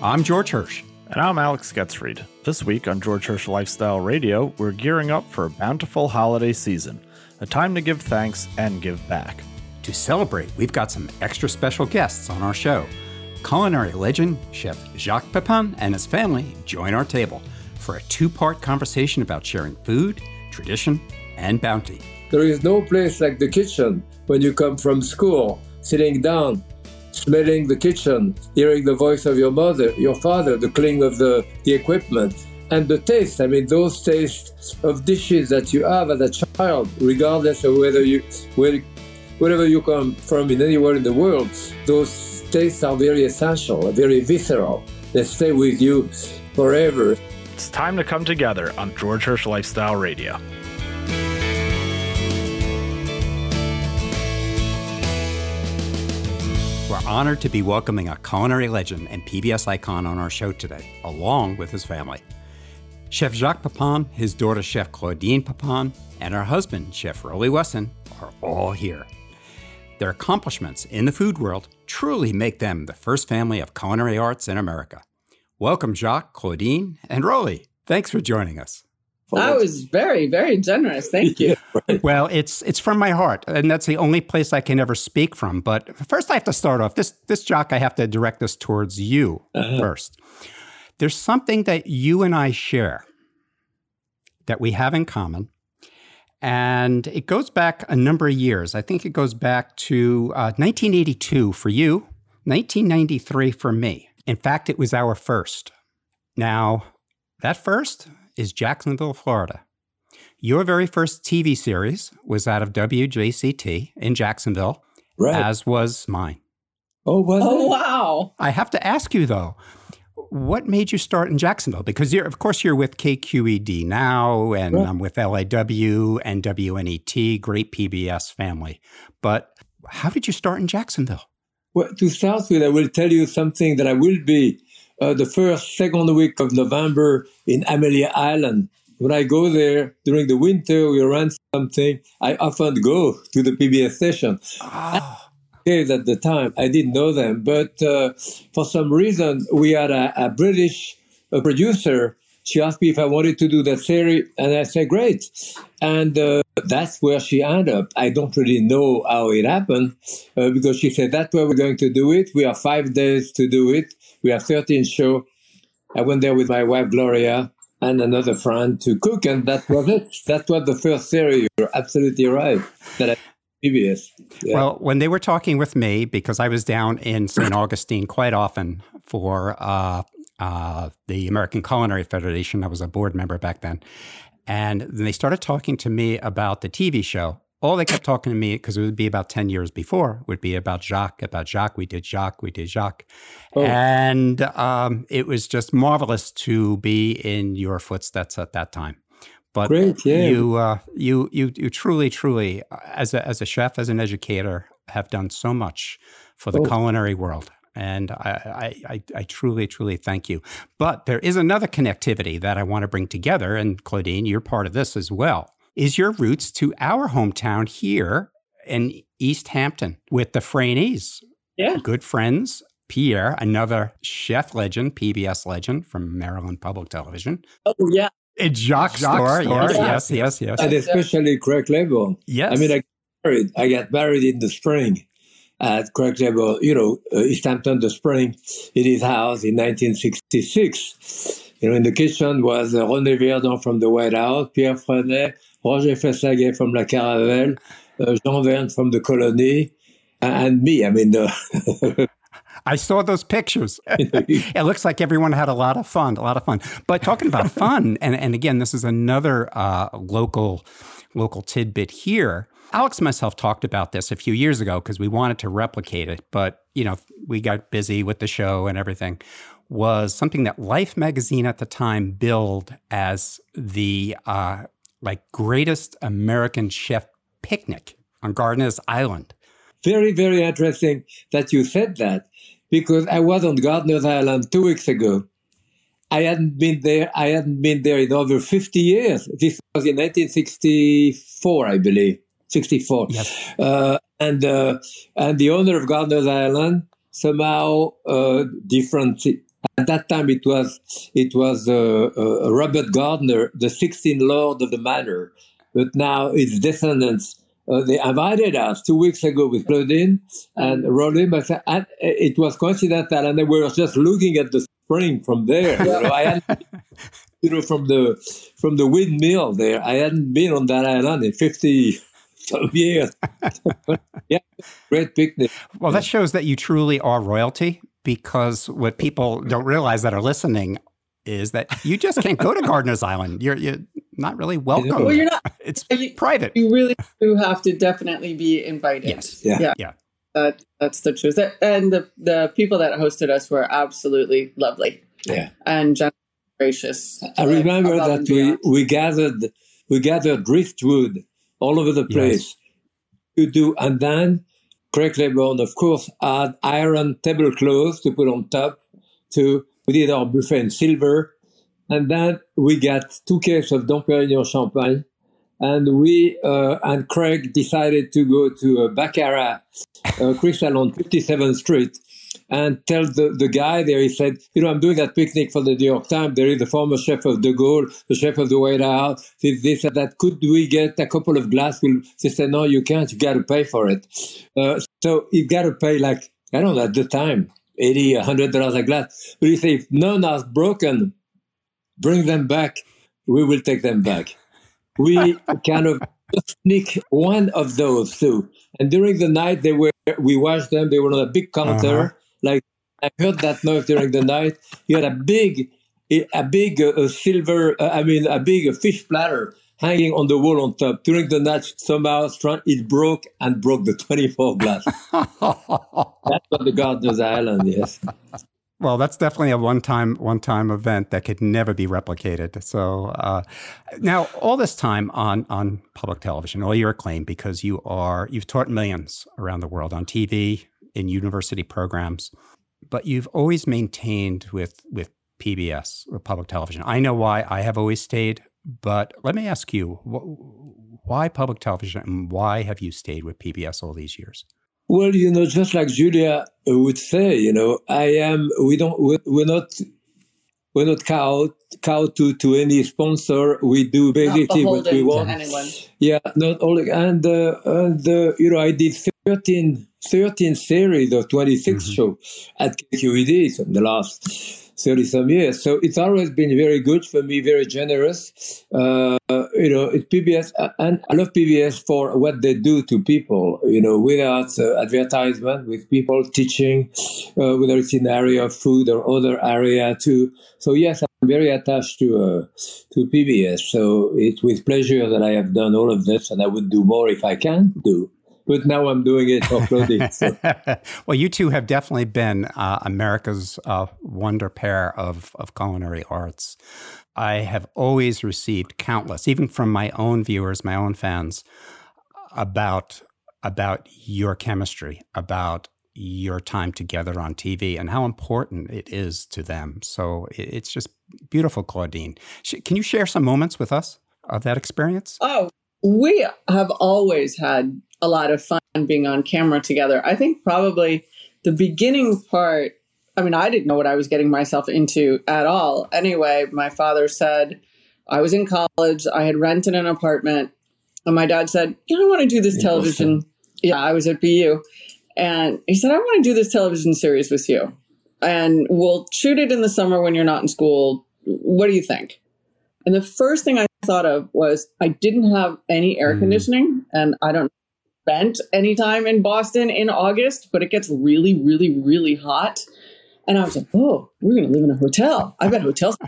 I'm George Hirsch. And I'm Alex Getzfried. This week on George Hirsch Lifestyle Radio, we're gearing up for a bountiful holiday season, a time to give thanks and give back. To celebrate, we've got some extra special guests on our show. Culinary legend, Chef Jacques Pepin and his family join our table for a two part conversation about sharing food, tradition, and bounty. There is no place like the kitchen when you come from school, sitting down, smelling the kitchen, hearing the voice of your mother, your father, the cling of the, the equipment, and the taste. I mean, those tastes of dishes that you have as a child, regardless of whether you, where, wherever you come from in anywhere in the world, those tastes are very essential, very visceral. They stay with you forever. It's time to come together on George Hirsch Lifestyle Radio. We're honored to be welcoming a culinary legend and PBS icon on our show today, along with his family. Chef Jacques Pepin, his daughter Chef Claudine Pepin, and her husband, Chef Rollie Wesen, are all here. Their accomplishments in the food world truly make them the first family of culinary arts in America. Welcome, Jacques, Claudine, and Rolly. Thanks for joining us. That was very, very generous. Thank you. well, it's it's from my heart, and that's the only place I can ever speak from. But first, I have to start off this this Jacques. I have to direct this towards you uh-huh. first. There's something that you and I share that we have in common, and it goes back a number of years. I think it goes back to uh, 1982 for you, 1993 for me. In fact, it was our first. Now, that first is Jacksonville, Florida. Your very first TV series was out of WJCT in Jacksonville, right. as was mine. Oh, was oh wow! I have to ask you though, what made you start in Jacksonville? Because you're, of course, you're with KQED now, and right. I'm with LIW and WNET, great PBS family. But how did you start in Jacksonville? Well, to start with, I will tell you something that I will be uh, the first, second week of November in Amelia Island. When I go there during the winter, we run something. I often go to the PBS station. Oh. At the time, I didn't know them, but uh, for some reason, we had a, a British a producer. She asked me if I wanted to do that series, and I said, "Great." And uh, that's where she ended up. I don't really know how it happened uh, because she said that's where we're going to do it. We have five days to do it. We have 13 shows. I went there with my wife Gloria and another friend to cook, and that was it. That was the first series. You're absolutely right. That I. Yeah. Well, when they were talking with me, because I was down in St. Augustine quite often for uh, uh, the American Culinary Federation, I was a board member back then, and they started talking to me about the TV show all they kept talking to me because it would be about 10 years before would be about jacques about jacques we did jacques we did jacques oh. and um, it was just marvelous to be in your footsteps at that time but Great, yeah. you, uh, you, you, you truly, truly, uh, as a, as a chef, as an educator, have done so much for the oh. culinary world. And I, I, I, truly, truly thank you. But there is another connectivity that I want to bring together. And Claudine, you're part of this as well is your roots to our hometown here in East Hampton with the Franeys. Yeah. Good friends. Pierre, another chef legend, PBS legend from Maryland Public Television. Oh, yeah. It's Jacques, Jacques Store. Store. Yes, yes, yes, yes. And especially Craig Claiborne. Yes. I mean, I got married, I got married in the spring at Craig Claiborne, you know, uh, East Hampton, the spring, in his house in 1966. You know, in the kitchen was uh, René Verdon from the White House, Pierre Franey, Roger Fessaguet from La Caravelle, uh, Jean Vergnes from the Colony, and me. I mean, I saw those pictures. it looks like everyone had a lot of fun, a lot of fun. But talking about fun, and, and again, this is another uh, local local tidbit here. Alex and myself talked about this a few years ago because we wanted to replicate it, but you know we got busy with the show and everything. Was something that Life magazine at the time billed as the uh, like greatest American chef picnic on Gardiner's Island. Very, very interesting that you said that because I was on Gardiner's Island two weeks ago. I hadn't been there. I hadn't been there in over 50 years. This was in 1964, I believe. 64. Yes. Uh, and, uh, and the owner of Gardiner's Island somehow, uh, different, that time it was it was uh, uh, Robert Gardiner, the 16th Lord of the Manor, but now its descendants. Uh, they invited us two weeks ago with Claudine and Roland, but and it was coincidental, and we were just looking at the spring from there. You know, I had, you know, from the from the windmill there. I hadn't been on that island in 50 some years. yeah, great picnic. Well, that shows that you truly are royalty because what people don't realize that are listening is that you just can't go to Gardiner's Island. You're you're not really welcome. Well, you're not. It's you, private. You really do have to definitely be invited. Yes. Yeah. Yeah. Yeah. That, that's the truth. And the, the people that hosted us were absolutely lovely Yeah. and generous, gracious. I remember above that we, we gathered we gathered driftwood all over the place to do, and then Craig Claiborne, of course, had iron tablecloths to put on top. To we did our buffet in silver, and then we got two cases of Dom Perignon champagne, and we uh, and Craig decided to go to uh, Baccarat uh, Crystal on 57th Street and tell the, the guy there, he said, you know, I'm doing that picnic for the New York Times. There is the former chef of De Gaulle, the chef of the White House, this and that. Could we get a couple of glasses? They said, no, you can't. You got to pay for it. Uh, so you got to pay like, I don't know, at the time, 80 $100 a glass. But he said, if none are broken, bring them back. We will take them back. We kind of sneak one of those too. And during the night, they were we watched them. They were on a big counter. Uh-huh. Like I heard that noise during the night. You had a big, a big uh, uh, silver. Uh, I mean, a big uh, fish platter hanging on the wall on top. During the night, somehow it broke and broke the twenty-four glass. That's on the Gardiner's Island. Yes. Well, that's definitely a one-time one-time event that could never be replicated. So uh, now, all this time on on public television, all your acclaim because you are you've taught millions around the world on TV in university programs, but you've always maintained with with PBS or public television. I know why I have always stayed, but let me ask you, wh- why public television and why have you stayed with PBS all these years? Well, you know, just like Julia would say, you know, I am. We don't. We're we're not. We're not cow cow to to any sponsor. We do Not basically what beholden we to want. anyone. Yeah, not only and uh, and uh, you know, I did 13, 13 series of twenty Mhm. show at KQED in the last thirty some years. So it's always been very good for me, very generous. Uh, you know, it's PBS, uh, and I love PBS for what they do to people. You know, without uh, advertisement, with people teaching, uh, whether it's in the area of food or other area too. So yes, I'm very attached to uh, to PBS. So it's with pleasure that I have done all of this, and I would do more if I can do. But now I'm doing it for clothing. So. well, you two have definitely been uh, America's uh, wonder pair of, of culinary arts. I have always received countless, even from my own viewers, my own fans, about about your chemistry, about your time together on TV, and how important it is to them. So it's just beautiful, Claudine. Can you share some moments with us of that experience? Oh, we have always had a lot of fun being on camera together. I think probably the beginning part, I mean, I didn't know what I was getting myself into at all. Anyway, my father said, I was in college, I had rented an apartment, and my dad said, You know, I want to do this television. Yeah, I was at BU. And he said, I want to do this television series with you. And we'll shoot it in the summer when you're not in school. What do you think? And the first thing I thought of was I didn't have any air Mm. conditioning, and I don't spent any time in Boston in August, but it gets really, really, really hot. And I was like, oh, we're going to live in a hotel. I bet hotels.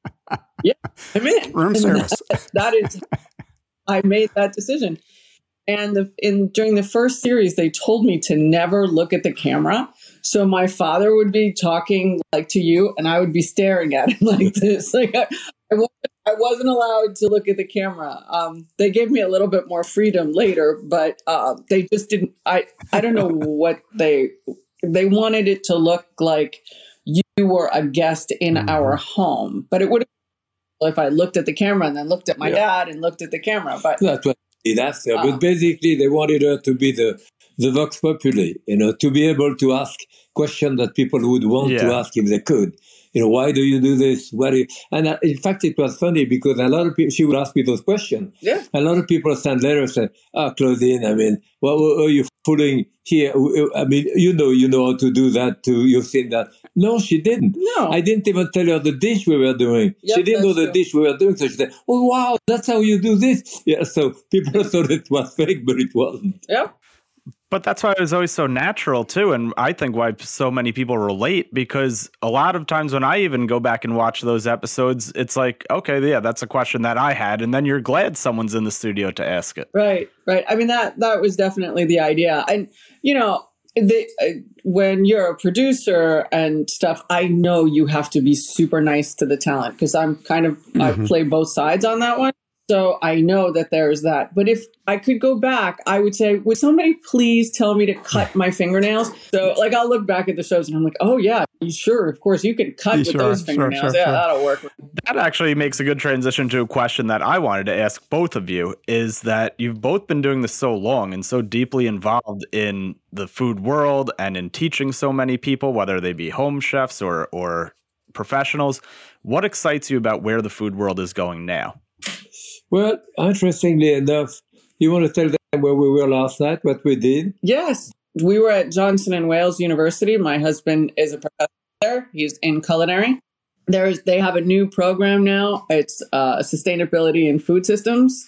yeah, I'm in. Room And service. that is, I made that decision. And the, in during the first series, they told me to never look at the camera. So my father would be talking like to you, and I would be staring at him like this. Like I, I I wasn't allowed to look at the camera. Um, they gave me a little bit more freedom later, but uh, they just didn't. I I don't know what they they wanted it to look like you were a guest in Mhm. our home, but it would if I looked at the camera and then looked at my Yeah. dad and looked at the camera. But That's what I did after. Ah. But basically, they wanted her to be the the vox populi, you know, to be able to ask questions that people would want Yeah. to ask if they could. You know, why do you do this? Why do you? And uh, in fact, it was funny because a lot of people, she would ask me those questions. Yeah. A lot of people send letters and, say, ah, Claudine, I mean, what, what are you fooling here? I mean, you know, you know how to do that too. You've seen that. No, she didn't. No. I didn't even tell her the dish we were doing. Yep, she didn't know the true. dish we were doing. So she said, oh, wow, that's how you do this. Yeah. So people thought it was fake, but it wasn't. yeah. But that's why it was always so natural too, and I think why so many people relate because a lot of times when I even go back and watch those episodes, it's like, okay, yeah, that's a question that I had, and then you're glad someone's in the studio to ask it. Right, right. I mean that that was definitely the idea, and you know, the, uh, when you're a producer and stuff, I know you have to be super nice to the talent because I'm kind of I play both sides on that one. So I know that there's that. But if I could go back, I would say, would somebody please tell me to cut my fingernails? So like I'll look back at the shows and I'm like, oh yeah, sure, of course you can cut Yeah, with sure, those fingernails. sure, yeah, sure. that'll work. That actually makes a good transition to a question that I wanted to ask both of you is that you've both been doing this so long and so deeply involved in the food world and in teaching so many people, whether they be home chefs or or professionals. What excites you about where the food world is going now? Well, interestingly enough, you want to tell them where we were last night, what we did? Yes. We were at Johnson and Wales University. My husband is a professor there. He's in culinary. There's they have a new program now. It's uh, sustainability in food systems.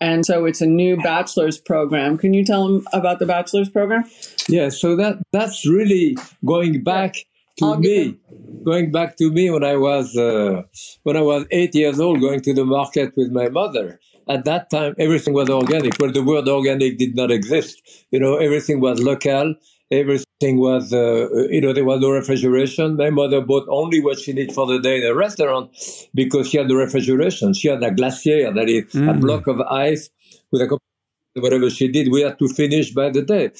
And so it's a new bachelor's program. Can you tell them about the bachelor's program? Yeah, so that that's really going back to me, going back to me when I was uh, when I was eight years old, going to the market with my mother. At that time, everything was organic. Well, the word organic did not exist. You know, everything was local. Everything was, uh, you know, there was no refrigeration. My mother bought only what she needed for the day in a restaurant because she had the refrigeration. She had a glacier, that is a Mm. block of ice with a couple whatever she did, we had to finish by the day.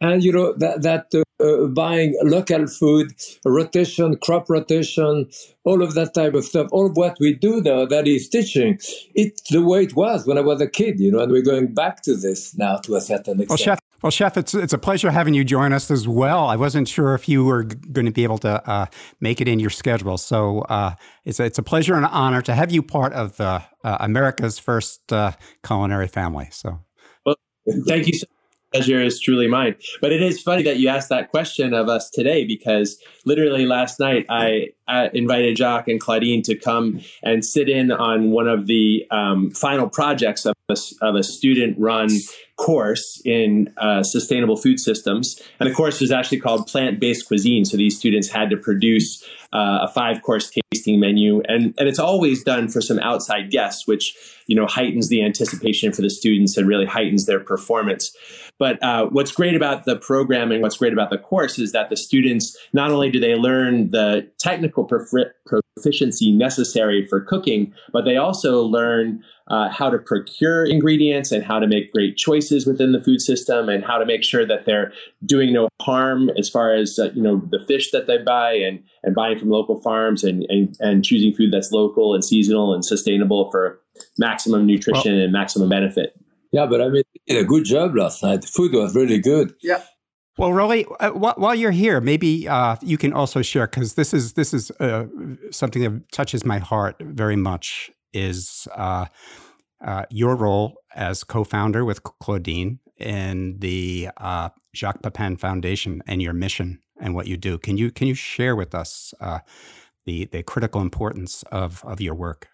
And you know that that uh, uh, buying local food, rotation, crop rotation, all of that type of stuff, all of what we do now, that is teaching, it's the way it was when I was a kid, you know, and we're going back to this now to a certain extent. Well, chef. Well, chef, it's it's a pleasure having you join us as well. I wasn't sure if you were g- going to be able to uh, make it in your schedule, so uh, it's a, it's a pleasure and an honor to have you part of uh, uh, America's first uh, culinary family. So, Thank you so much. Pleasure is truly mine. But it is funny that you asked that question of us today because literally last night I, I invited Jacques and Claudine to come and sit in on one of the um, final projects of a, of a student run course in uh, sustainable food systems. And the course was actually called Plant Based Cuisine. So these students had to produce uh, a five course tasting menu. And, and it's always done for some outside guests, which you know heightens the anticipation for the students and really heightens their performance. But uh, what's great about the programming, what's great about the course is that the students not only do they learn the technical profi- proficiency necessary for cooking, but they also learn uh, how to procure ingredients and how to make great choices within the food system and how to make sure that they're doing no harm as far as uh, you know the fish that they buy and and buying from local farms and, and and choosing food that's local and seasonal and sustainable for maximum nutrition and maximum benefit. Yeah, but I mean, you did a good job last night. The food was really good. Yeah. well, really, uh, wh- while you're here, maybe uh, you can also share because this is this is uh, something that touches my heart very much. Is uh, uh, your role as co-founder with Claudine in the uh, Jacques Pepin Foundation and your mission and what you do? Can you can you share with us uh, the the critical importance of of your work?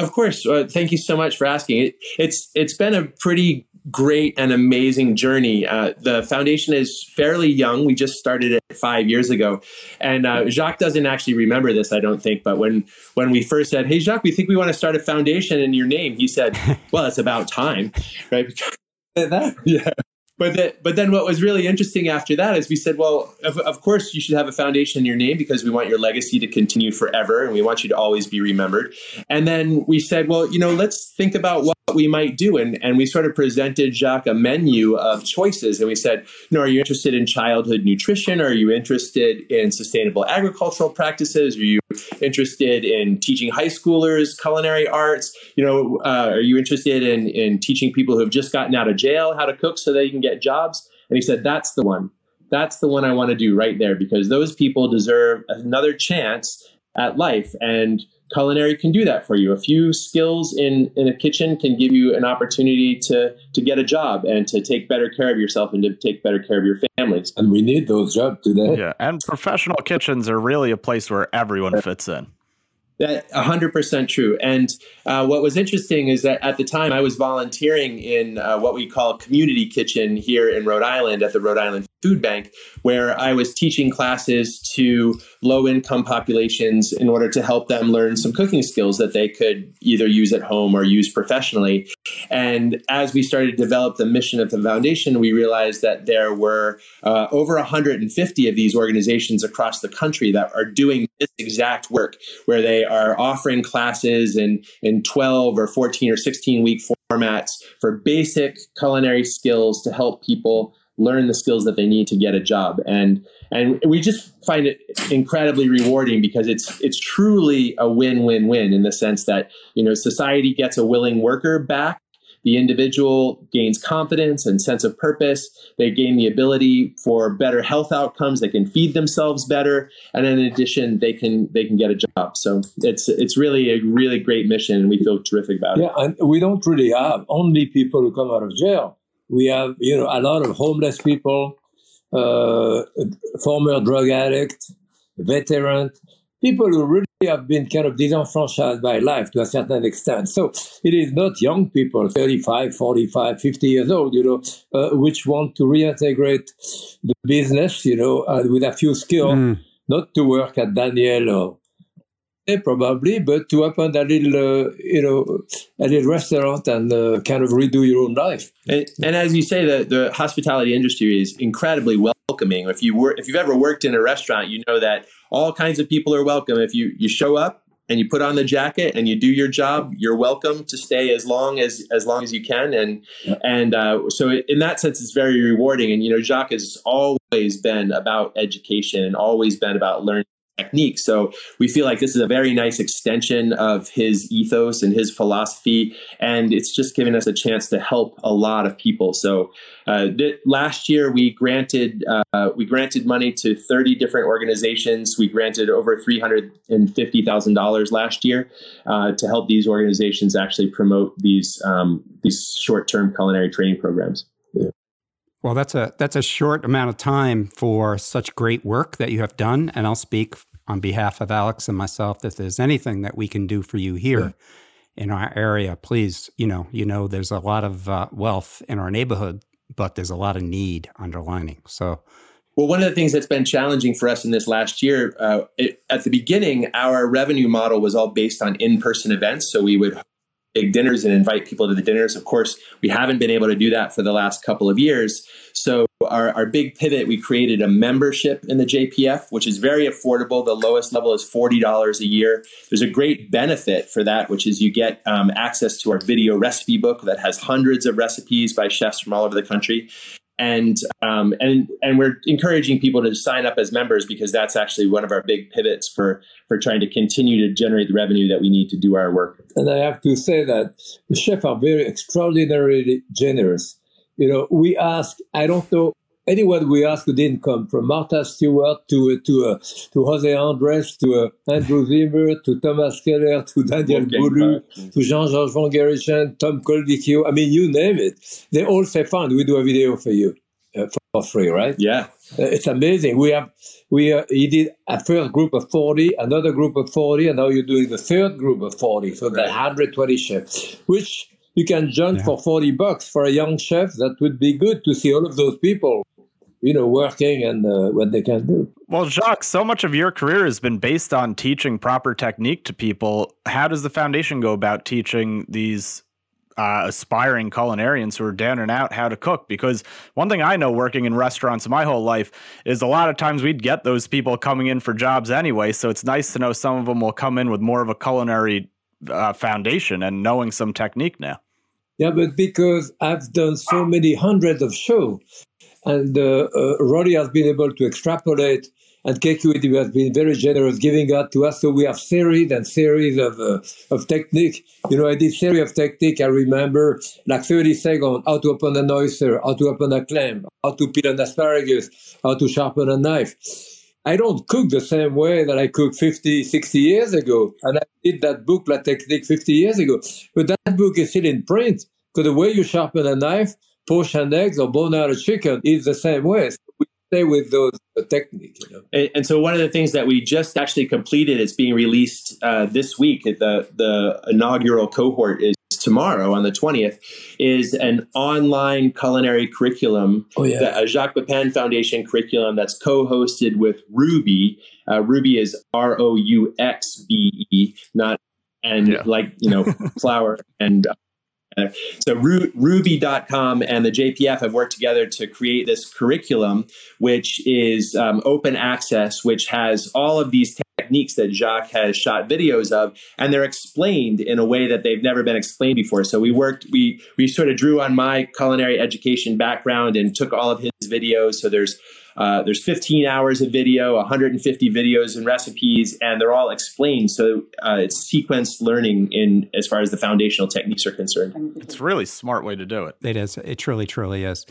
Of course. Uh, thank you so much for asking. It, it's it's been a pretty great and amazing journey. Uh, the foundation is fairly young. We just started it five years ago, and uh, Jacques doesn't actually remember this, I don't think. But when when we first said, "Hey, Jacques, we think we want to start a foundation in your name," he said, "Well, it's about time, right?" yeah. But the, but then what was really interesting after that is we said, well, of, of course you should have a foundation in your name because we want your legacy to continue forever and we want you to always be remembered. And then we said, well, you know, let's think about what we might do. And, and we sort of presented Jacques a menu of choices. And we said, you know, are you interested in childhood nutrition? Are you interested in sustainable agricultural practices? Are you interested in teaching high schoolers culinary arts? You know, uh, are you interested in, in teaching people who have just gotten out of jail how to cook so they can get jobs? And he said, That's the one. That's the one I want to do right there because those people deserve another chance at life. And culinary can do that for you. A few skills in, in a kitchen can give you an opportunity to, to get a job and to take better care of yourself and to take better care of your families. And we need those jobs today. Yeah. And professional kitchens are really a place where everyone fits in. That 100% true. And uh, what was interesting is that at the time I was volunteering in uh, what we call community kitchen here in Rhode Island at the Rhode Island Food Bank, where I was teaching classes to low income populations in order to help them learn some cooking skills that they could either use at home or use professionally. And as we started to develop the mission of the foundation, we realized that there were uh, over 150 of these organizations across the country that are doing this exact work, where they are offering classes in, in 12 or 14 or 16 week formats for basic culinary skills to help people learn the skills that they need to get a job. And and we just find it incredibly rewarding because it's it's truly a win-win-win in the sense that you know society gets a willing worker back the individual gains confidence and sense of purpose. They gain the ability for better health outcomes. They can feed themselves better. And in addition they can they can get a job. So it's it's really a really great mission and we feel terrific about yeah, it. Yeah and we don't really have only people who come out of jail. We have, you know, a lot of homeless people, uh, former drug addicts, veterans, people who really have been kind of disenfranchised by life to a certain extent. So it is not young people, 35, 45, 50 years old, you know, uh, which want to reintegrate the business, you know, uh, with a few skills, mm. not to work at Daniel or probably, but to open a little, uh, you know, a little restaurant and uh, kind of redo your own life. And, and as you say, the, the hospitality industry is incredibly welcoming. If you were, if you've ever worked in a restaurant, you know that all kinds of people are welcome. If you you show up and you put on the jacket and you do your job, you're welcome to stay as long as as long as you can. And yeah. and uh, so in that sense, it's very rewarding. And you know, Jacques has always been about education and always been about learning technique. So we feel like this is a very nice extension of his ethos and his philosophy, and it's just given us a chance to help a lot of people. So uh, th- last year we granted uh, we granted money to 30 different organizations. We granted over 350 thousand dollars last year uh, to help these organizations actually promote these um, these short term culinary training programs. Well, that's a that's a short amount of time for such great work that you have done, and I'll speak on behalf of Alex and myself if there's anything that we can do for you here in our area, please, you know, you know, there's a lot of uh, wealth in our neighborhood, but there's a lot of need underlining. So, well, one of the things that's been challenging for us in this last year, uh, it, at the beginning, our revenue model was all based on in-person events. So we would big dinners and invite people to the dinners. Of course, we haven't been able to do that for the last couple of years. So our, our big pivot, we created a membership in the JPF, which is very affordable. The lowest level is $40 a year. There's a great benefit for that, which is you get um, access to our video recipe book that has hundreds of recipes by chefs from all over the country and um, and and we're encouraging people to sign up as members because that's actually one of our big pivots for for trying to continue to generate the revenue that we need to do our work. And I have to say that the chefs are very extraordinarily generous. You know, we ask I don't know anyone we ask who didn't come from Martha Stewart to uh, to uh, to Jose Andres to uh, Andrew Zimmern to Thomas Keller to Daniel Boulud to Jean-Georges Vongerichten, Tom Colicchio. I mean, you name it. They all say, "Fine, we do a video for you uh, for free, right?" Yeah, uh, it's amazing. We have we uh, he did a first group of forty, another group of forty, and now you're doing the third group of forty. So right. the hundred twenty chefs, which you can join yeah. for 40 bucks for a young chef that would be good to see all of those people you know, working and uh, what they can do. Well, Jacques, so much of your career has been based on teaching proper technique to people. How does the foundation go about teaching these uh, aspiring culinarians who are down and out how to cook? Because one thing I know working in restaurants my whole life is a lot of times we'd get those people coming in for jobs anyway. So it's nice to know some of them will come in with more of a culinary uh, foundation and knowing some technique now. Yeah, but because I've done so many hundreds of shows, and uh, uh, Roddy has been able to extrapolate and KQED has been very generous giving that to us. So we have series and series of uh, of technique. You know, I did series of technique. I remember like 30 seconds, how to open an oyster, how to open a clam, how to peel an asparagus, how to sharpen a knife. I don't cook the same way that I cooked 50, 60 years ago. And I did that book, La Technique, 50 years ago. But that book is still in print because the way you sharpen a knife, poach an eggs or bone out a chicken is the same way. So we stay with those uh, technique. You know? and, and, so one of the things that we just actually completed is being released uh, this week. The the inaugural cohort is tomorrow on the 20th is an online culinary curriculum, oh, yeah. a Jacques Pepin Foundation curriculum that's co-hosted with Rouxbe Uh, Rouxbe is R O U X B E, not and yeah. like you know flour and uh, so Ru- Rouxbe.com and the JPF have worked together to create this curriculum, which is um, open access, which has all of these techniques that Jacques has shot videos of, and they're explained in a way that they've never been explained before. So we worked, we we sort of drew on my culinary education background and took all of his videos. So there's uh, there's 15 hours of video, 150 videos and recipes, and they're all explained. So uh, it's sequenced learning in as far as the foundational techniques are concerned. It's a really smart way to do it. It is. It truly, truly is.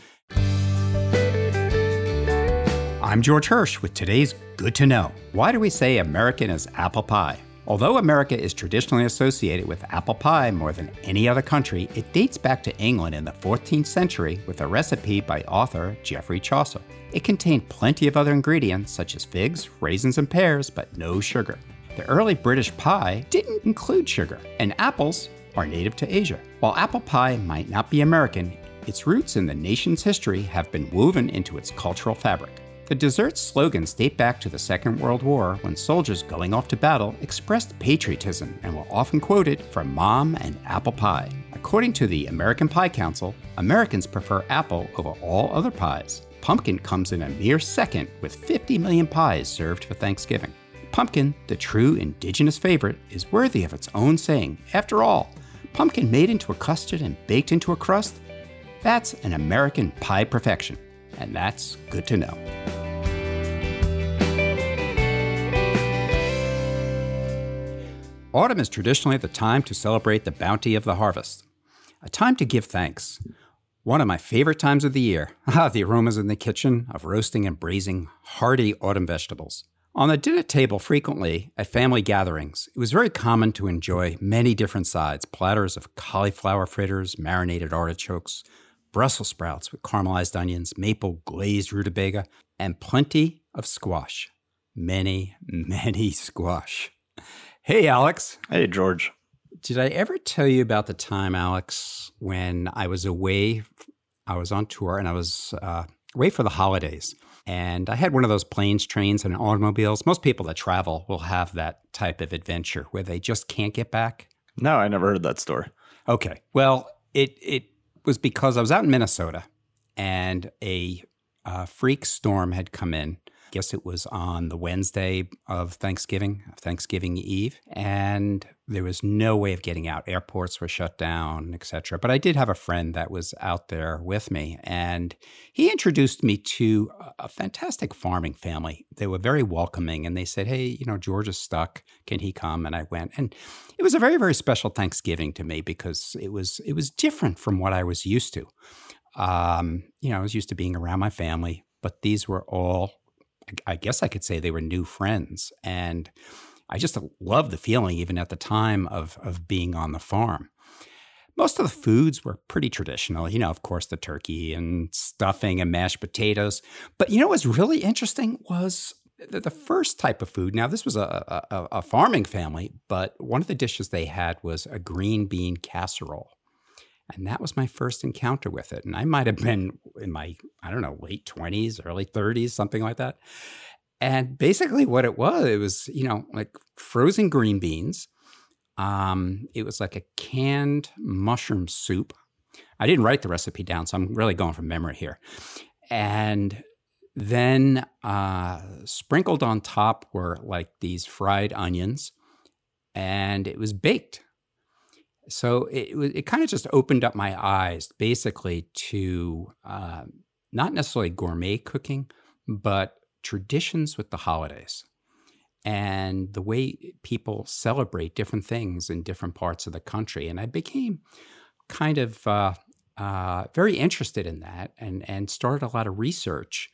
I'm George Hirsch with today's Good to Know. Why do we say American is apple pie? Although America is traditionally associated with apple pie more than any other country, it dates back to England in the 14th century with a recipe by author Geoffrey Chaucer. It contained plenty of other ingredients such as figs, raisins, and pears, but no sugar. The early British pie didn't include sugar, and apples are native to Asia. While apple pie might not be American, its roots in the nation's history have been woven into its cultural fabric. The dessert's slogans date back to the Second World War when soldiers going off to battle expressed patriotism and were often quoted from Mom and apple pie. According to the American Pie Council, Americans prefer apple over all other pies. Pumpkin comes in a mere second with 50 million pies served for Thanksgiving. Pumpkin, the true indigenous favorite, is worthy of its own saying. After all, pumpkin made into a custard and baked into a crust? That's an American pie perfection, and that's good to know. Autumn is traditionally the time to celebrate the bounty of the harvest, a time to give thanks. One of my favorite times of the year. Ah, the aromas in the kitchen of roasting and braising hearty autumn vegetables. On the dinner table, frequently at family gatherings, it was very common to enjoy many different sides platters of cauliflower fritters, marinated artichokes, Brussels sprouts with caramelized onions, maple glazed rutabaga, and plenty of squash. Many, many squash. Hey, Alex. Hey, George. Did I ever tell you about the time, Alex, when I was away? I was on tour and I was uh, away for the holidays. And I had one of those planes, trains, and automobiles. Most people that travel will have that type of adventure where they just can't get back. No, I never heard that story. Okay. Well, it, it was because I was out in Minnesota and a uh, freak storm had come in. I guess it was on the Wednesday of Thanksgiving, Thanksgiving Eve, and there was no way of getting out. Airports were shut down, etc. But I did have a friend that was out there with me, and he introduced me to a fantastic farming family. They were very welcoming, and they said, "Hey, you know, George is stuck. Can he come?" And I went, and it was a very, very special Thanksgiving to me because it was it was different from what I was used to. Um, you know, I was used to being around my family, but these were all I guess I could say they were new friends. And I just loved the feeling, even at the time of, of being on the farm. Most of the foods were pretty traditional, you know, of course, the turkey and stuffing and mashed potatoes. But you know what was really interesting was the, the first type of food. Now, this was a, a, a farming family, but one of the dishes they had was a green bean casserole. And that was my first encounter with it. And I might have been in my, I don't know, late 20s, early 30s, something like that. And basically, what it was, it was, you know, like frozen green beans. Um, it was like a canned mushroom soup. I didn't write the recipe down, so I'm really going from memory here. And then uh, sprinkled on top were like these fried onions, and it was baked so it it kind of just opened up my eyes, basically, to uh, not necessarily gourmet cooking, but traditions with the holidays and the way people celebrate different things in different parts of the country. And I became kind of uh, uh, very interested in that and, and started a lot of research.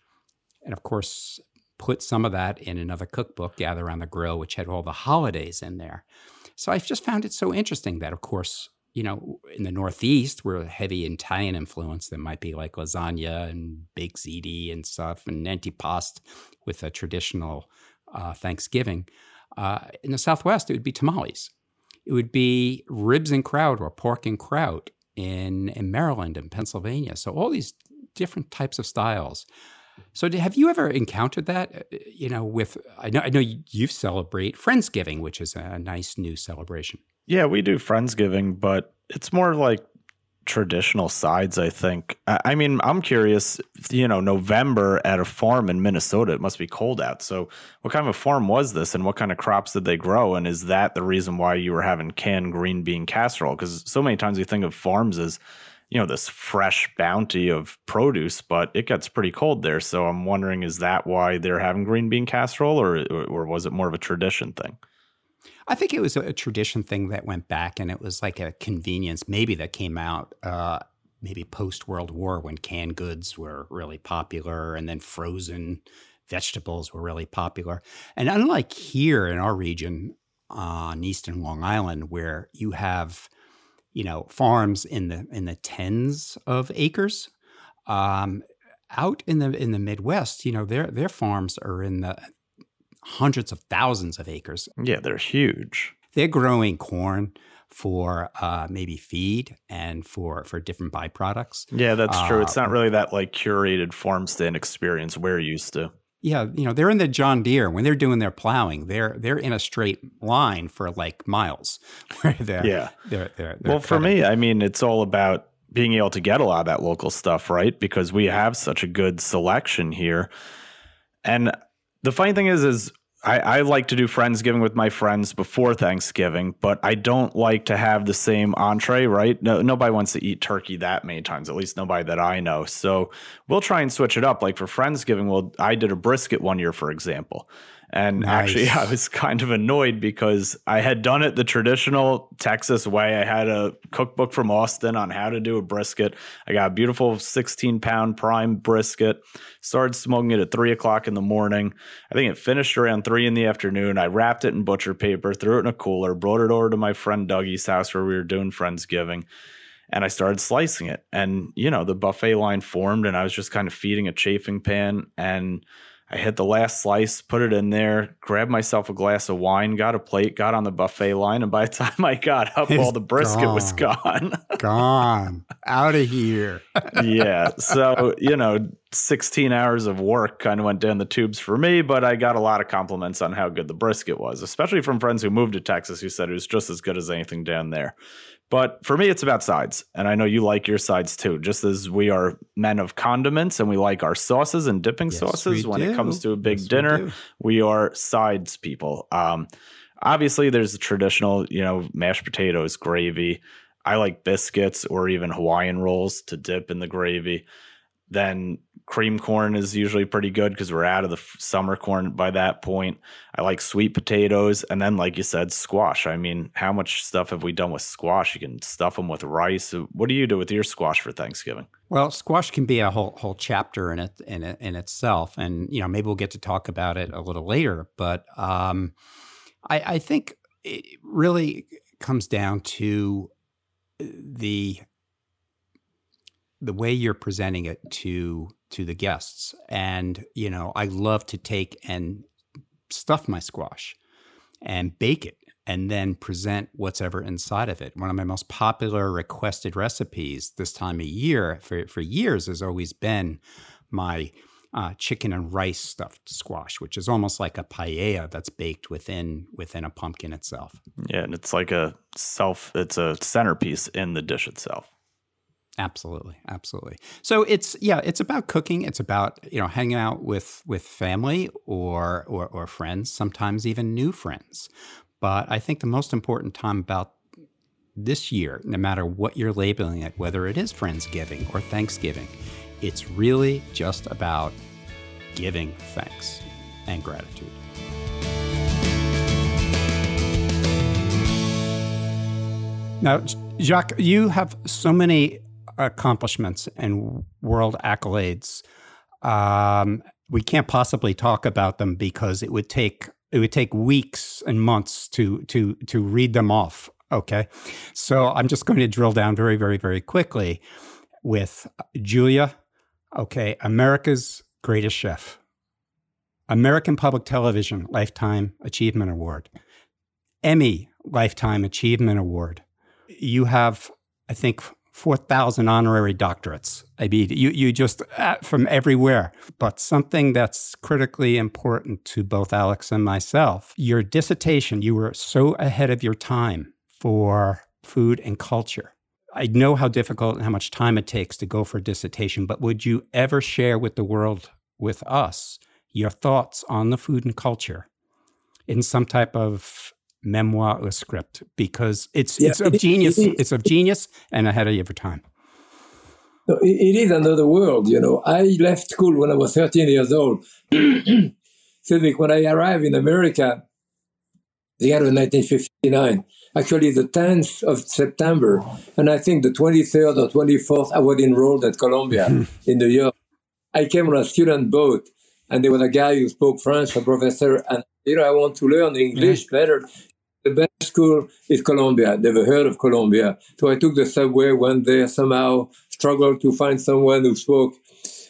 And of course, put some of that in another cookbook, Gather Around the Grill, which had all the holidays in there. So I've just found it so interesting that, of course, you know, in the Northeast, we're heavy Italian influence that might be like lasagna and baked ziti and stuff, and antipasto with a traditional uh, Thanksgiving. Uh, in the Southwest, it would be tamales. It would be ribs and kraut or pork and kraut in, in Maryland and Pennsylvania. So all these different types of styles. So, have you ever encountered that? Uh, you know, with I know I know you celebrate Friendsgiving, which is a nice new celebration. Yeah, we do Friendsgiving, but it's more like traditional sides, I think. I mean, I'm curious, you know, November at a farm in Minnesota, it must be cold out. So, what kind of a farm was this and what kind of crops did they grow? And is that the reason why you were having canned green bean casserole? Because so many times we think of farms as you know this fresh bounty of produce, but it gets pretty cold there. So I'm wondering, is that why they're having green bean casserole, or or was it more of a tradition thing? I think it was a tradition thing that went back, and it was like a convenience, maybe that came out. Uh, maybe post World War when canned goods were really popular, and then frozen vegetables were really popular. And unlike here in our region on Eastern Long Island, where you have you know farms in the in the tens of acres. Um, out in the in the Midwest, you know their their farms are in the hundreds of thousands of acres. Yeah, they're huge. They're growing corn for uh, maybe feed and for for different byproducts. Yeah, that's uh, true. It's not really that like curated farm stand experience we're used to yeah, you know, they're in the John Deere when they're doing their plowing. They're they're in a straight line for like miles. Where they're, yeah. They're, they're, they're well, for me, I mean, it's all about being able to get a lot of that local stuff, right? Because we have such a good selection here. And the funny thing is, is I, I, like to do Friendsgiving with my friends before Thanksgiving, but I don't like to have the same entree, right? No, nobody wants to eat turkey that many times, at least nobody that I know. So we'll try and switch it up. Like for Friendsgiving, well, I did a brisket one year, for example. And nice. actually, I was kind of annoyed because I had done it the traditional Texas way. I had a cookbook from Austin on how to do a brisket. I got a beautiful 16 pound prime brisket, started smoking it at three o'clock in the morning. I think it finished around three in the afternoon. I wrapped it in butcher paper, threw it in a cooler, brought it over to my friend Dougie's house where we were doing Friendsgiving and I started slicing it. And, you know, the buffet line formed and I was just kind of feeding a chafing pan. And I hit the last slice, put it in there, grabbed myself a glass of wine, got a plate, got on the buffet line, and by the time I got up, it's all the brisket gone. was gone. gone. Out of here. yeah. So, you know, 16 hours of work kind of went down the tubes for me, but I got a lot of compliments on how good the brisket was, especially from friends who moved to Texas who said it was just as good as anything down there. But for me, it's about sides. And I know you like your sides too, just as we are men of condiments and we like our sauces and dipping yes, sauces. When do. it comes to a big yes, dinner, we, we, are sides people. Um, obviously, there's the traditional, you know, mashed potatoes, gravy. I like biscuits or even Hawaiian rolls to dip in the gravy. Then cream corn is usually pretty good because we're out of the summer corn by that point. I like sweet potatoes. And then, like you said, squash. I mean, how much stuff have we done with squash? You can stuff them with rice. What do you do with your squash for Thanksgiving? Well, squash can be a whole whole chapter in it in it, in itself, and you know maybe we'll get to talk about it a little later. But um, I, I think it really comes down to the the way you're presenting it to to the guests and you know i love to take and stuff my squash and bake it and then present what's ever inside of it one of my most popular requested recipes this time of year for, for years has always been my uh, chicken and rice stuffed squash, which is almost like a paella that's baked within within a pumpkin itself. Yeah, and it's like a self. It's a centerpiece in the dish itself. Absolutely, absolutely. So it's yeah, it's about cooking. It's about you know hanging out with with family or or, or friends, sometimes even new friends. But I think the most important time about this year, no matter what you're labeling it, whether it is Friendsgiving or Thanksgiving, it's really just about giving thanks and gratitude. Now, Jacques, you have so many accomplishments and world accolades. Um, we can't possibly talk about them because it would take it would take weeks and months to to to read them off. Okay, so I'm just going to drill down very, very, very quickly with Julia. Okay, America's Greatest Chef, American Public Television Lifetime Achievement Award, Emmy Lifetime Achievement Award. You have, I think, 4,000 honorary doctorates. I mean, you, you just uh, from everywhere. But something that's critically important to both Alex and myself your dissertation, you were so ahead of your time for food and culture. I know how difficult and how much time it takes to go for a dissertation, but would you ever share with the world, with us, your thoughts on the food and culture in some type of memoir or script? Because it's yeah, it's of it, genius. It it's of genius and ahead of your time. No, it, it is another world, you know. I left school when I was 13 years old. Excuse me, when I arrived in America, the year of 1959, actually the 10th of September, and I think the 23rd or 24th, I was enrolled at Columbia in New York. I came on a student boat, and there was a guy who spoke French, a professor, and you know, I want to learn English better. The best school is Columbia. Never heard of Columbia. So I took the subway, went there, somehow struggled to find someone who spoke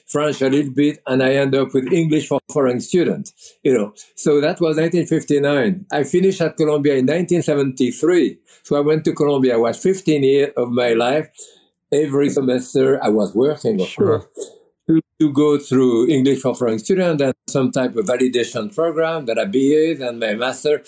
French a little bit, and I end up with English for foreign students. You know, so that was 1959. I finished at Columbia in 1973. So I went to Columbia. I was 15 years of my life. Every semester I was working, of sure. course. To, to, go through English for foreign students and some type of validation program, that I BA, and my master.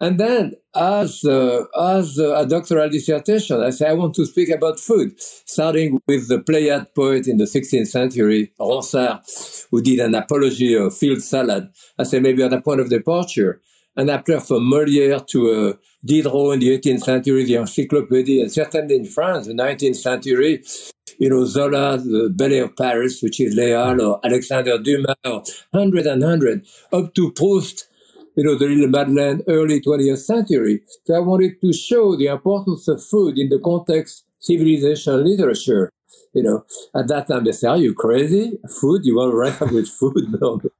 And then, as uh, as a doctoral dissertation, I say I want to speak about food, starting with the Pleiad poet in the 16th century, Ronsard, who did an apology of field salad. I say maybe at a point of departure. And after from Molière to uh, Diderot in the 18th century, the Encyclopedia, and certainly in France, the 19th century, you know, Zola, the Ballet of Paris, which is Les Halles, or Alexander Dumas, or hundred and hundred, up to Proust, you know, the little Madeleine, early 20th century. So I wanted to show the importance of food in the context civilization literature. You know, at that time they say, "Are you crazy? Food? You want to write with food?"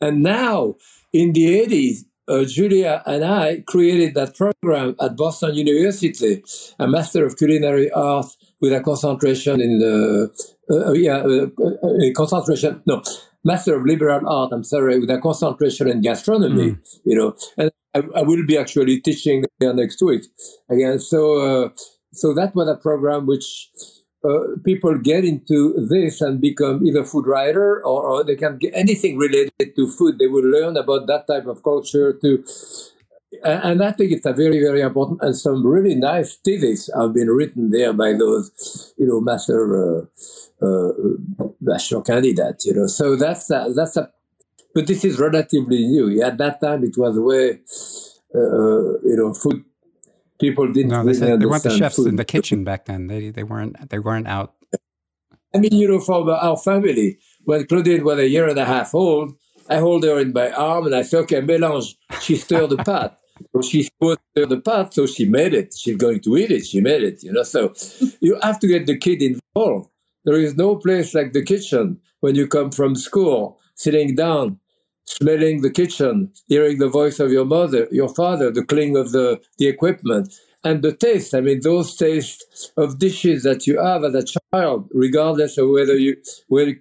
And now, in the 80s, uh, Julia and I created that program at Boston University, a Master of Culinary Arts with a concentration in the uh, yeah uh, uh concentration no Master of Liberal Art, I'm sorry, with a concentration in gastronomy, mm. you know, and I, I, will be actually teaching there next week again. So, uh, so that was a program which uh, people get into this and become either food writer or, or, they can get anything related to food. They will learn about that type of culture too. And I think it's a very, very important and some really nice theses have been written there by those, you know, master uh, uh, national candidate, you know. So that's a, that's a, but this is relatively new. At that time, it was way, uh, you know, food people didn't. No, they, said, they weren't the chefs food. in the kitchen back then. They they weren't they weren't out. I mean, you know, for our family, when Claudine was a year and a half old, I hold her in my arm and I say, "Okay, mélange." She stirred the pot. So she supposed to stir the pot, so she made it. She's going to eat it. She made it, you know. So you have to get the kid involved. There is no place like the kitchen when you come from school, sitting down, smelling the kitchen, hearing the voice of your mother, your father, the cling of the, the equipment, and the taste. I mean, those tastes of dishes that you have as a child, regardless of whether you, where,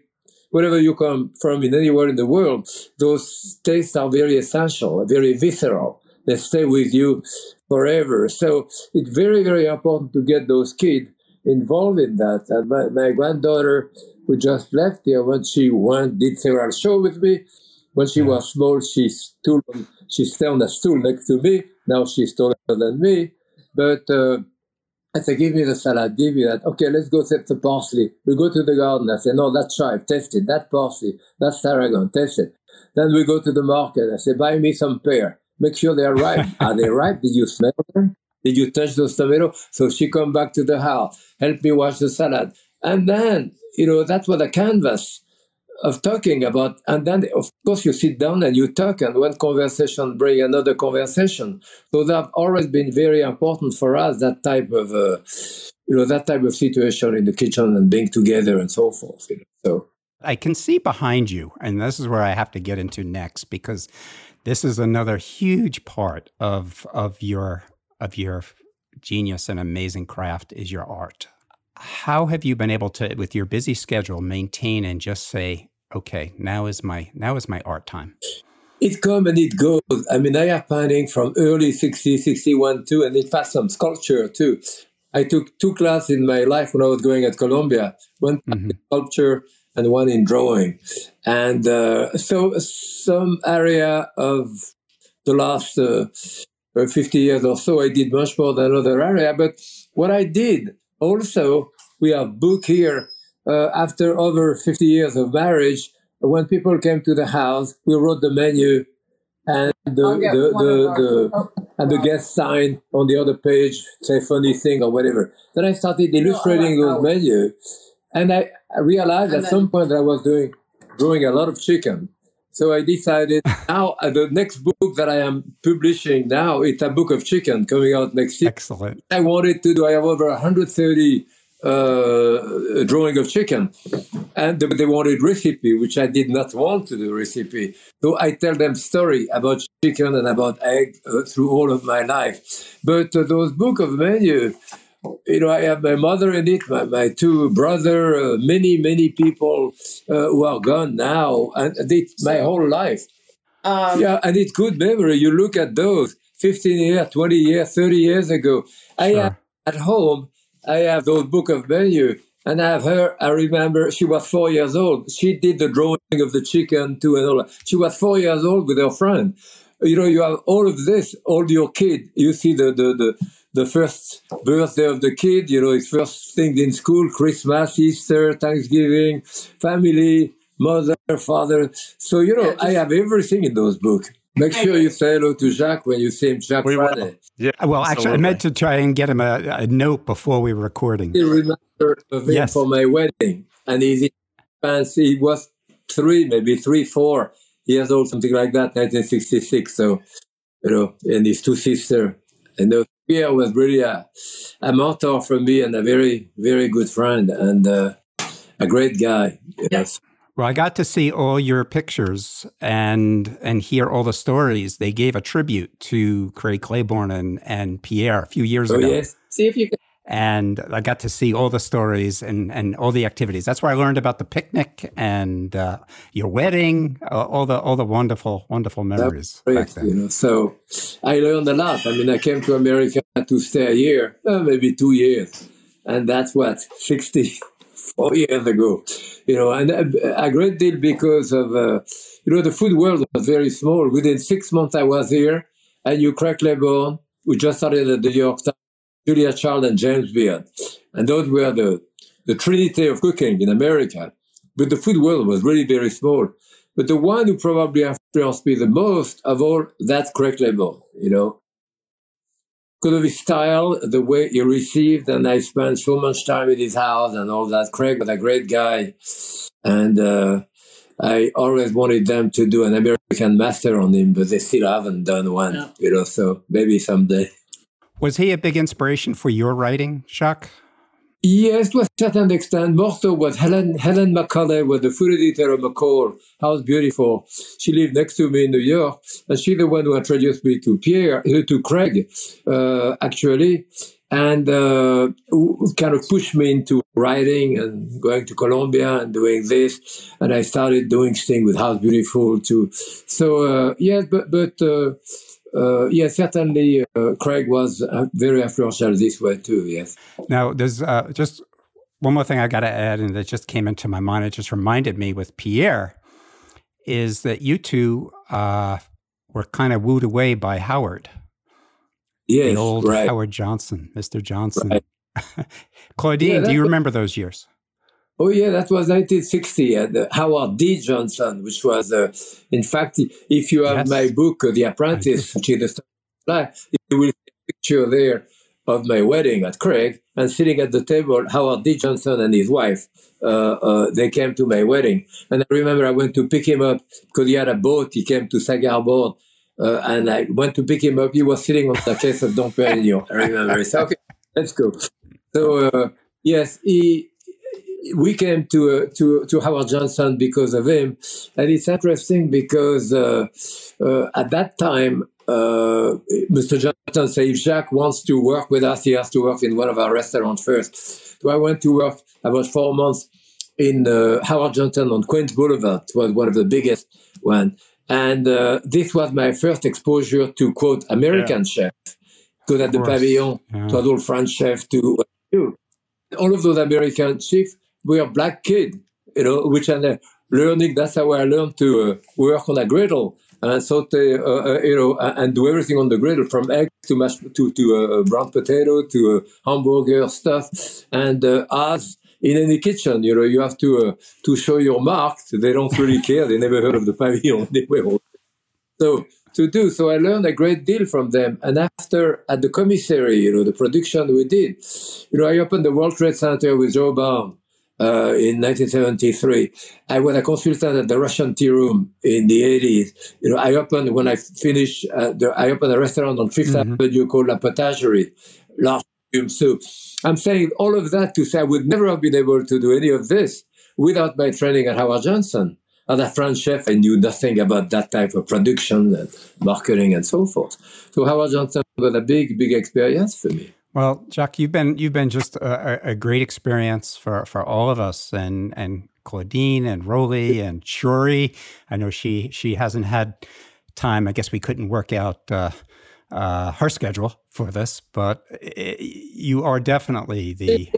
wherever you come from in anywhere in the world, those tastes are very essential, very visceral. They stay with you forever. So it's very, very important to get those kids involved in that. And my, my granddaughter, who just left here, when she went, did several shows with me. When she was small, she stood, she stayed on a stool next to me. Now she's taller than me. But uh, I said, give me the salad, give me that. Okay, let's go set the parsley. We go to the garden. I said, no, that chive, test it. That parsley, that's tarragon, test it. Then we go to the market. I said, buy me some pear. Make sure they're ripe. Are they ripe? Did you smell them? Did you touch those tomatoes? So she come back to the house, help me wash the salad. And then, you know, that was a canvas of talking about, and then of course you sit down and you talk, and one conversation bring another conversation. So that always been very important for us. That type of, uh, you know, that type of situation in the kitchen and being together and so forth. You know? So I can see behind you, and this is where I have to get into next because this is another huge part of of your of your genius and amazing craft is your art how have you been able to with your busy schedule maintain and just say okay now is my now is my art time it comes and it goes. I mean i have painting from early 60 61 too and in fact some sculpture too. I took two classes in my life when i was going at columbia one mm-hmm. sculpture and one in drawing. And uh, so some area of the last uh, 50 years or so i did much more than other area. But what i did also, we have book here uh, after over 50 years of marriage. When people came to the house, we wrote the menu and the, the, the, the and the guest sign on the other page, say funny thing or whatever. Then I started illustrating those menus, and I, realized and at some point that I was doing drawing a lot of chicken. So I decided now uh, the next book that I am publishing now it's a book of chicken coming out next year. Excellent. I wanted to do. I have over 130 uh, drawing of chicken, and they wanted recipe, which I did not want to do recipe. So I tell them story about chicken and about egg uh, through all of my life. But uh, those book of menu you know, I have my mother in it, my, my two brother, uh, many, many people uh, who are gone now, and it's my whole life. Um, yeah, and it's good memory. You look at those 15 years, 20 years, 30 years ago. I have at home, I have those book of menu, and I have her. I remember she was four years old. She did the drawing of the chicken too, and all. That. She was four years old with her friend. You know, you have all of this, all your kid. You see the the the the first birthday of the kid, you know, his first thing in school, Christmas, Easter, Thanksgiving, family, mother, father. So, you know, yeah, just, I have everything in those books. Make sure you say hello to Jacques when you see him Jacques we Friday. Yeah, uh, well, actually, I meant to try and get him a, a note before we were recording. He remember of him yes. for my wedding, and he's in France. He was three, maybe three, four years old, something like that, 1966. So, you know, and his two sisters. And those Pierre was really a, a mentor for me and a very, very good friend and uh, a great guy. Yes. Well, I got to see all your pictures and and hear all the stories. They gave a tribute to Craig Claiborne and, and Pierre a few years oh, ago. Yes. See if you can and I got to see all the stories and, and all the activities. That's where I learned about the picnic and uh, your wedding, uh, all the all the wonderful wonderful memories. Great, you know, so I learned a lot. I mean, I came to America to stay a year, uh, maybe two years, and that's what sixty four years ago. You know, and a, a great deal because of uh, you know the food world was very small. Within six months, I was here. and you Craig Claiborne, We just started at the New York Times Julia Child and James Beard. And those were the, the trinity of cooking in America. But the food world was really very small. But the one who probably influenced me the most of all, that's Craig Claiborne, you know. Because of his style, the way he received, and I spent so much time in his house and all that. Craig was a great guy. And uh, I always wanted them to do an American master on him, but they still haven't done one, yeah. you know, so maybe someday. Was he a big inspiration for your writing, Jacques? Yes, to a certain extent. More so was Helen Helen was the food editor of McCall. House Beautiful. She lived next to me in New York, and she's the one who introduced me to Pierre, uh, to Craig, uh, actually, and uh, kind of pushed me into writing and going to Columbia and doing this. And I started doing things with House Beautiful too. So uh, yes, but but uh, yes, certainly uh, Craig was uh, very influential this way too. Yes. Now, there's uh, just one more thing I got to add, and that just came into my mind. It just reminded me with Pierre is that you two uh, were kind of wooed away by Howard. Yes, the old right. Howard Johnson, Mr. Johnson. Right. Claudine, yeah, do you remember those years? Oh yeah, that was 1960 at the Howard D. Johnson, which was, uh, in fact, if you have yes. my book, uh, The Apprentice, which is the you will see a picture there of my wedding at Craig, and sitting at the table, Howard D. Johnson and his wife. Uh, uh, they came to my wedding, and I remember I went to pick him up because he had a boat. He came to Sagar uh, and I went to pick him up. He was sitting on the case of Dom Perignon. I remember. I said, "Okay, let's go." So uh, yes, he. We came to uh, to to Howard Johnson because of him, and it's interesting because uh, at that time uh, Mr. Johnson said, if Jacques wants to work with us, he has to work in one of our restaurants first. So I went to work about four months in uh, Howard Johnson on Queens Boulevard. It was one of the biggest one. And uh, this was my first exposure to, quote, American yeah. chef. Because at the Pavillon, yeah. was all French chef to. All of those American chefs were black kid, you know, which are learning. That's how I learned to uh, work on a griddle and saute, uh, uh, you know, and do everything on the griddle from egg to mashed to to uh, brown potato to uh, hamburger stuff. And uh, as in any kitchen, you know, you have to uh, to show your mark. They don't really care. They never heard of the Pavillon. so to do so, I learned a great deal from them. And after at the commissary, you know, the production we did, you know, I opened the World Trade Center with Joe Baum uh, in 1973. I was a consultant at the Russian Tea Room in the 80s. You know, I opened when I finished. Uh, the, I opened a restaurant on 5th mm-hmm. Avenue called La Potagerie, large soup. I'm saying all of that to say I would never have been able to do any of this without my training at Howard Johnson. As a French chef, I knew nothing about that type of production and marketing and so forth. So Howard Johnson was a big, big experience for me. Well, Jacques, you've been you've been just a, a, great experience for, for all of us, and and Claudine and Rollie and Shorey. I know she she hasn't had time. I guess we couldn't work out uh, uh, her schedule for this, but it, you are definitely the.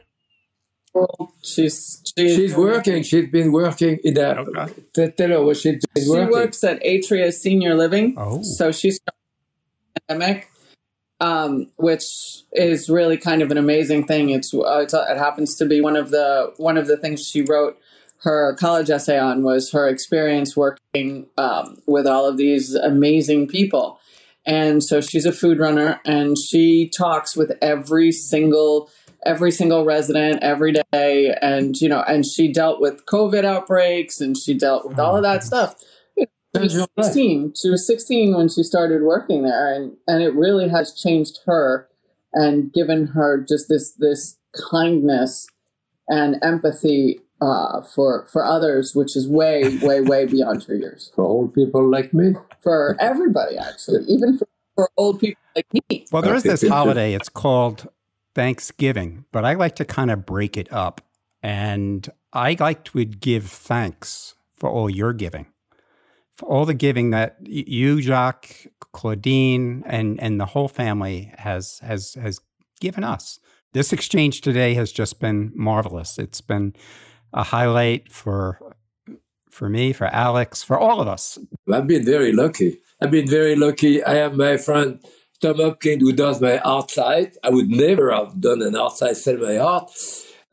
She's she's, she's working. She's been working in that. Okay. Tell her what she's been she working. She works at Atria Senior Living. Oh, so she's pandemic um, which is really kind of an amazing thing. It's, uh, it's, it happens to be one of the one of the things she wrote her college essay on was her experience working um, with all of these amazing people. And so she's a food runner, and she talks with every single every single resident every day and you know and she dealt with covid outbreaks and she dealt with all of that stuff she was 16. She was 16 when she started working there, and, and it really has changed her and given her just this this kindness and empathy uh, for for others, which is way way way beyond her years. For old people like me. For everybody, actually, even for, for old people like me. Well, there is this holiday. It's called Thanksgiving, but I like to kind of break it up, and I like to give thanks for all your giving for all the giving that you, Jacques, Claudine, and and the whole family has has has given us. This exchange today has just been marvelous. It's been a highlight for for me, for Alex, for all of us. I've been very lucky. I've been very lucky. I have my friend Tom Hopkins who does my outside. I would never have done an outside sell my art.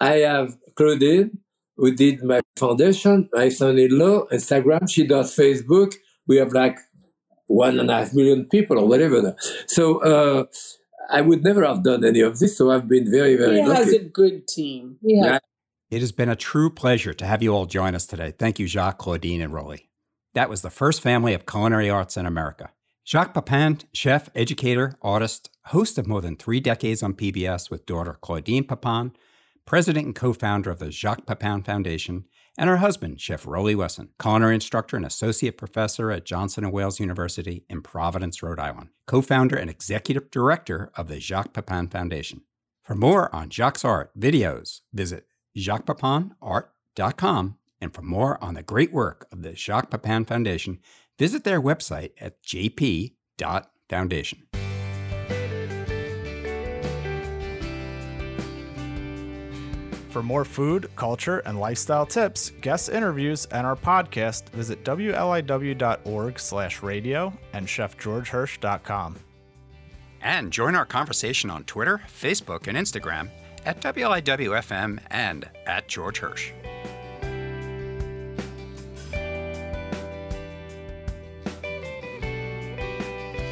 I have Claudine who did my foundation, my son-in-law, Instagram. She does Facebook. We have like one and a half million people or whatever. So uh, I would never have done any of this. So I've been very, very he lucky. has a good team. Yeah. It has been a true pleasure to have you all join us today. Thank you, Jacques, Claudine, and Rollie. That was the first family of culinary arts in America. Jacques Pepin, chef, educator, artist, host of more than three decades on PBS with daughter Claudine Pepin, president and co founder of the Jacques Pepin Foundation, and her husband, Chef Rollie Wesen, culinary instructor and associate professor at Johnson & Wales University in Providence, Rhode Island, co founder and executive director of the Jacques Pepin Foundation. For more on Jacques' art videos, visit jacquespepinart.com. And for more on the great work of the Jacques Pepin Foundation, visit their website at jp.foundation. For more food, culture, and lifestyle tips, guest interviews, and our podcast, visit wliw.org slash radio and chefgeorgehirsch.com. And join our conversation on Twitter, Facebook, and Instagram at WLIWFM and at George Hirsch.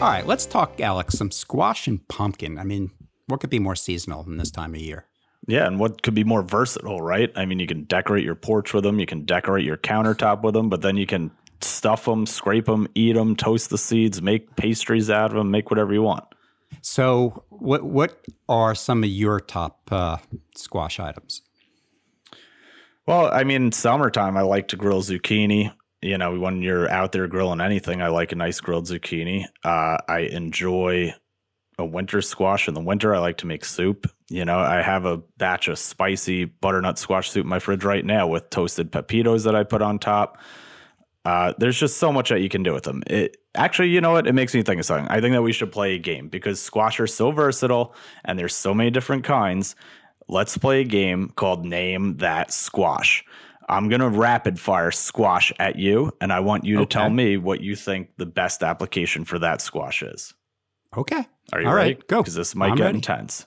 All right, let's talk, Alex, some squash and pumpkin. I mean, what could be more seasonal than this time of year? Yeah, and what could be more versatile, right? I mean, you can decorate your porch with them, you can decorate your countertop with them, but then you can stuff them, scrape them, eat them, toast the seeds, make pastries out of them, make whatever you want. So, what what are some of your top uh, squash items? Well, I mean, summertime, I like to grill zucchini. You know, when you're out there grilling anything, I like a nice grilled zucchini. Uh, I enjoy a winter squash in the winter. I like to make soup. You know, I have a batch of spicy butternut squash soup in my fridge right now with toasted pepitas that I put on top. Uh, there's just so much that you can do with them. It actually, you know what? It makes me think of something. I think that we should play a game because squash are so versatile and there's so many different kinds. Let's play a game called Name That Squash. I'm going to rapid fire squash at you, and I want you to tell me what you think the best application for that squash is. Okay. Are you All ready? right, go. Because this might I'm get ready. intense.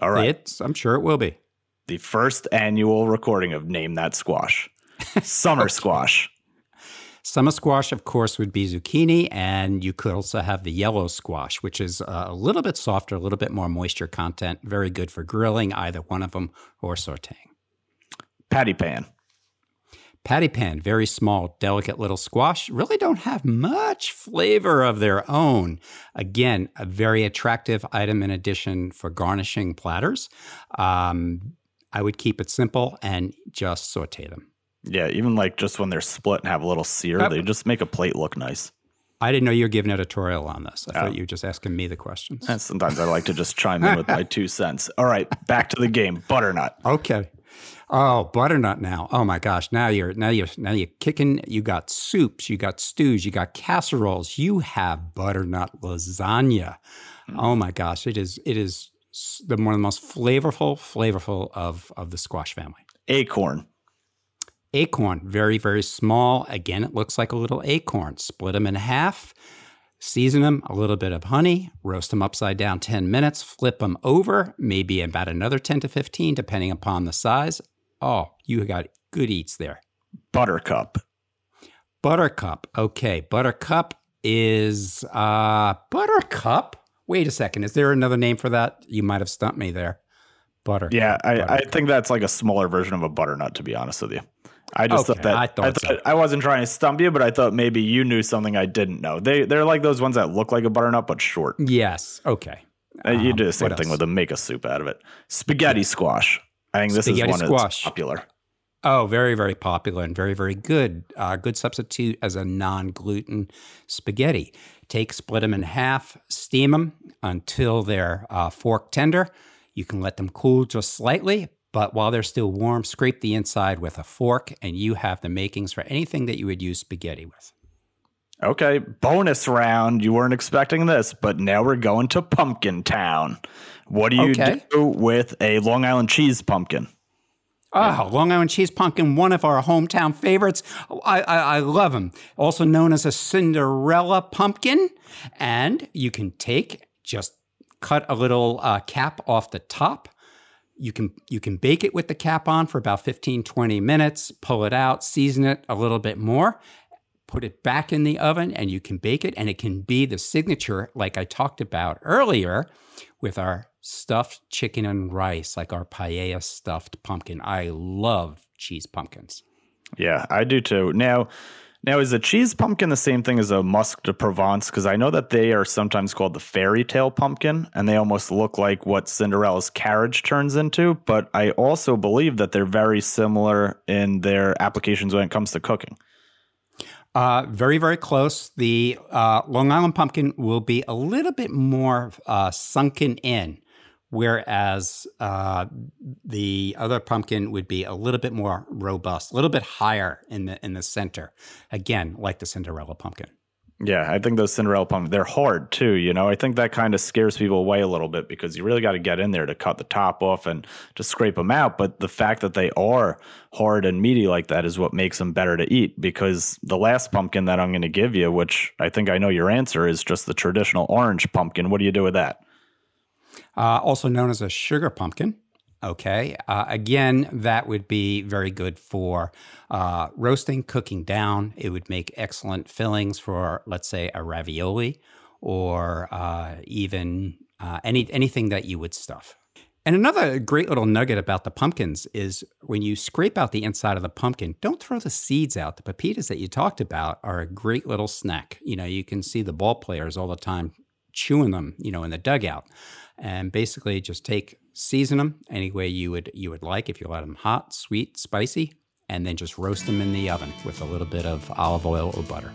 All right. It's, I'm sure it will be. the first annual recording of Name That Squash. Summer squash. Summer squash, of course, would be zucchini, and you could also have the yellow squash, which is uh, a little bit softer, a little bit more moisture content. Very good for grilling, either one of them, or sauteing. Patty pan. Patty pan, very small, delicate little squash, really don't have much flavor of their own. Again, a very attractive item in addition for garnishing platters. Um, I would keep it simple and just saute them. Yeah, even like just when they're split and have a little sear, they just make a plate look nice. I didn't know you were giving editorial on this. I Oh. thought you were just asking me the questions. And sometimes I like to just chime in with my two cents. All right, back to the game. Butternut. Okay. Oh, butternut now. Oh my gosh. Now you're now you're now you're kicking you got soups, you got stews, you got casseroles, you have butternut lasagna. Hmm. Oh my gosh. It is it is the one of the most flavorful, flavorful of of the squash family. Acorn. Acorn, very, very small. Again, it looks like a little acorn. Split them in half, season them, a little bit of honey, roast them upside down 10 minutes, flip them over, maybe about another 10 to 15, depending upon the size. Oh, you got good eats there. Buttercup. Buttercup. Okay, buttercup is uh buttercup. Wait a second. Is there another name for that? You might have stumped me there. Butter. Yeah, I, I think that's like a smaller version of a butternut, to be honest with you. I just Okay, thought that I I thought thought, so. I wasn't trying to stump you, but I thought maybe you knew something I didn't know. They they're like those ones that look like a butternut but short. Yes. Okay. Uh, you Um, do the same thing else? with them. Make a soup out of it. Spaghetti squash. I think this Spaghetti is one squash. that's popular. Oh, very, very popular and very, very good. Uh, good substitute as a non gluten spaghetti. Take, split them in half, steam them until they're uh, fork tender. You can let them cool just slightly, but while they're still warm, scrape the inside with a fork, and you have the makings for anything that you would use spaghetti with. Okay, bonus round. You weren't expecting this, but now we're going to Pumpkin Town. What do you Okay. do with a Long Island cheese pumpkin? Oh, Long Island cheese pumpkin, one of our hometown favorites. I, I, I love them. Also known as a Cinderella pumpkin. And you can take, just cut a little uh, cap off the top. You can you can bake it with the cap on for about 15, 20 minutes, pull it out, season it a little bit more, put it back in the oven, and you can bake it. And it can be the signature, like I talked about earlier, with our stuffed chicken and rice, like our paella stuffed pumpkin. I love cheese pumpkins. Yeah, I do too. Now, now is a cheese pumpkin the same thing as a Musquée de Provence? Because I know that they are sometimes called the fairy tale pumpkin, and they almost look like what Cinderella's carriage turns into. But I also believe that they're very similar in their applications when it comes to cooking. Uh, very, very close. The uh, Long Island pumpkin will be a little bit more uh, sunken in, whereas uh, the other pumpkin would be a little bit more robust, a little bit higher in the in the center. Again, like the Cinderella pumpkin. Yeah, I think those Cinderella pumpkins, they're hard too. You know, I think that kind of scares people away a little bit because you really got to get in there to cut the top off and to scrape them out. But the fact that they are hard and meaty like that is what makes them better to eat. Because the last pumpkin that I'm going to give you, which I think I know your answer, is just the traditional orange pumpkin. What do you do with that? Uh, also known as a sugar pumpkin. Okay. Uh, again, that would be very good for uh, roasting, cooking down. It would make excellent fillings for, let's say, a ravioli or uh, even uh, any anything that you would stuff. And another great little nugget about the pumpkins is when you scrape out the inside of the pumpkin, don't throw the seeds out. The pepitas that you talked about are a great little snack. You know, you can see the ball players all the time chewing them, you know, in the dugout. And basically just take season them any way you would you would like if you let them hot, sweet, spicy, and then just roast them in the oven with a little bit of olive oil or butter.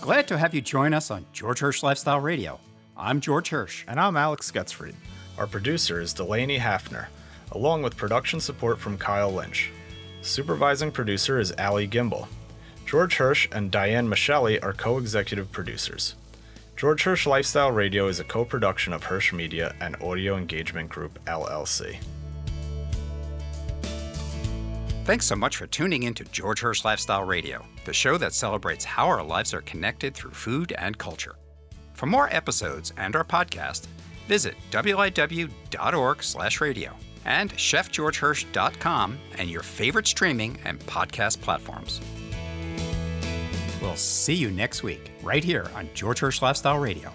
Glad to have you join us on George Hirsch Lifestyle Radio. I'm George Hirsch. And I'm Alex Getzfried. Our producer is Delaney Hafner, along with production support from Kyle Lynch. Supervising producer is Ali Gimbel. George Hirsch and Diane Michelli are co executive producers. George Hirsch Lifestyle Radio is a co production of Hirsch Media and Audio Engagement Group, LLC. Thanks so much for tuning in to George Hirsch Lifestyle Radio, the show that celebrates how our lives are connected through food and culture. For more episodes and our podcast, visit wliw.org/radio and chefgeorgehirsch.com and your favorite streaming and podcast platforms. We'll see you next week, right here on George Hirsch Lifestyle Radio.